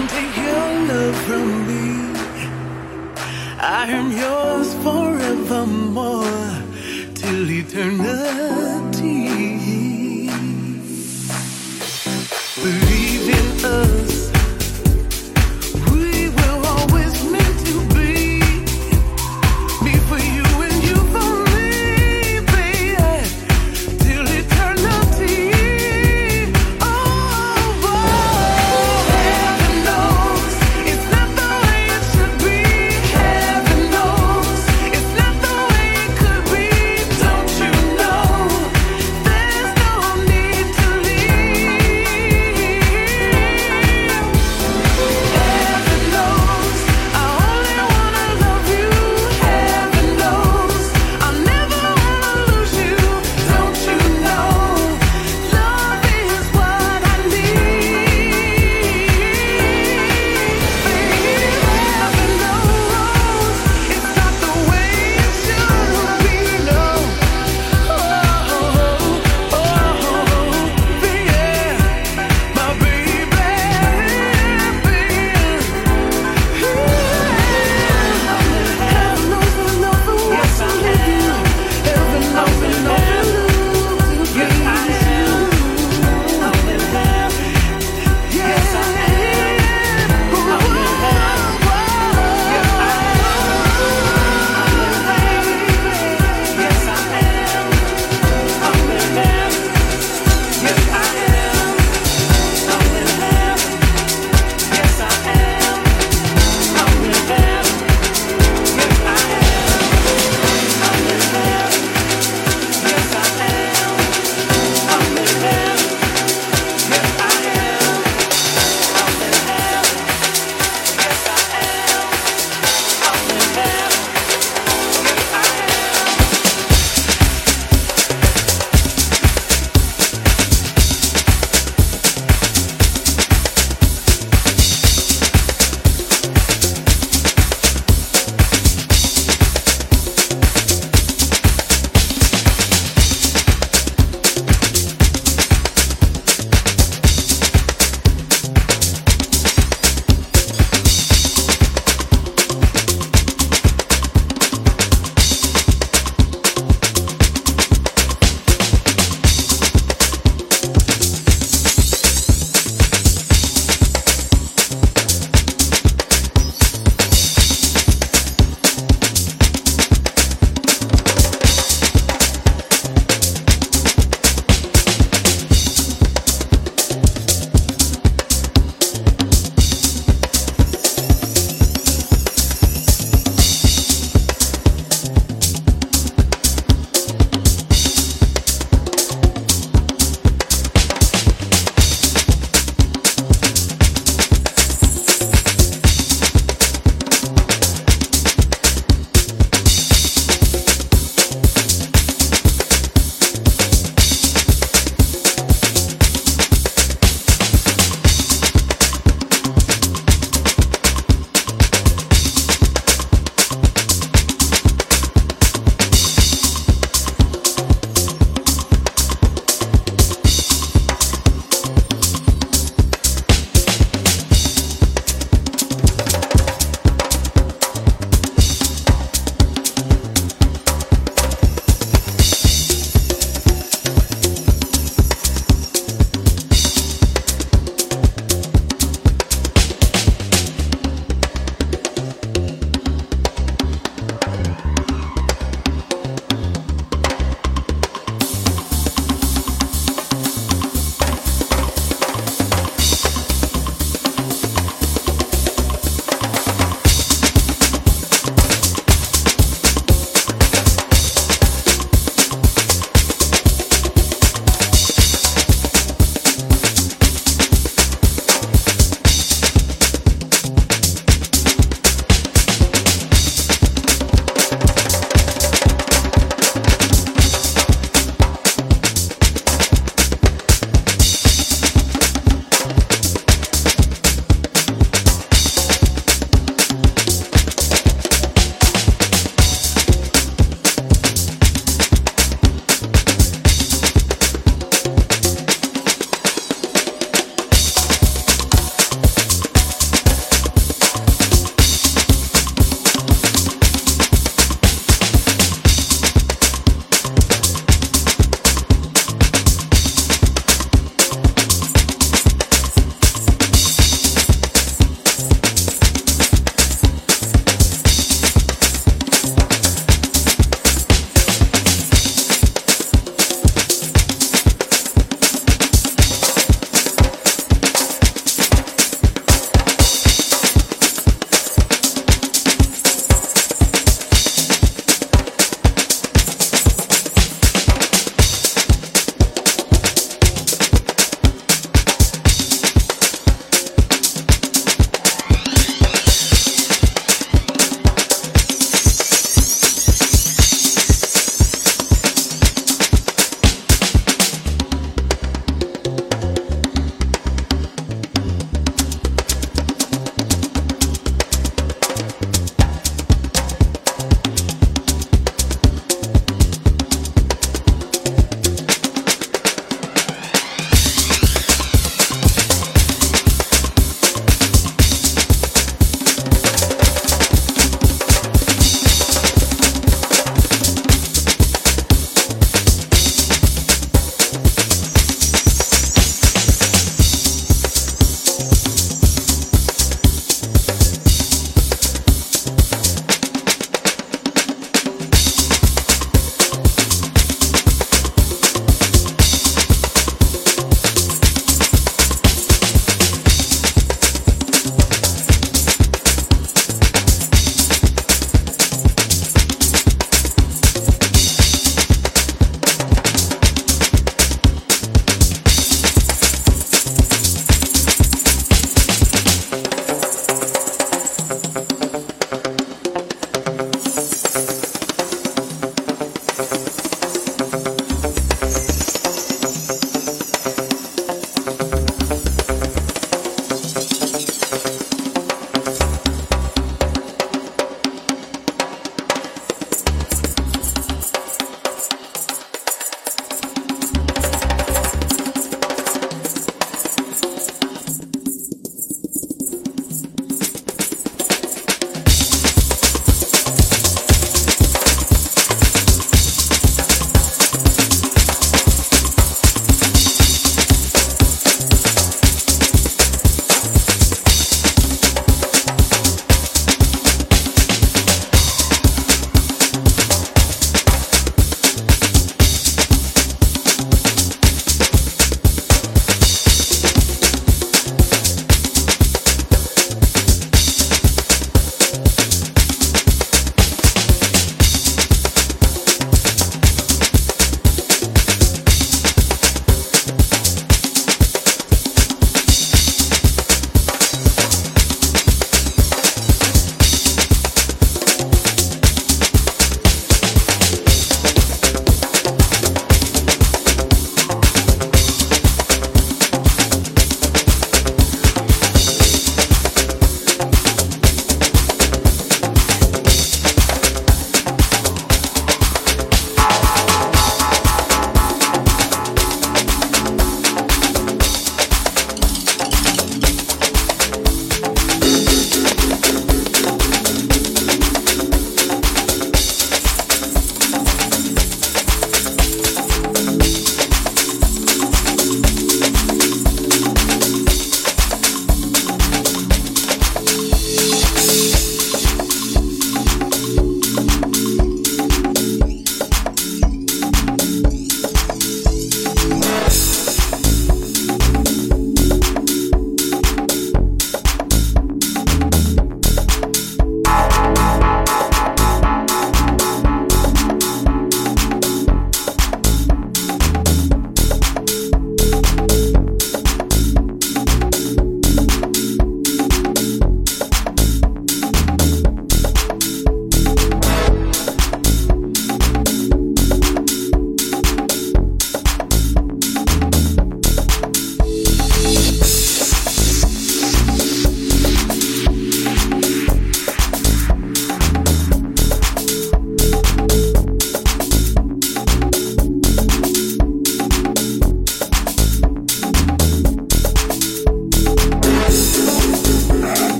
can take your love from me. I am yours forevermore till eternity. Believe in us.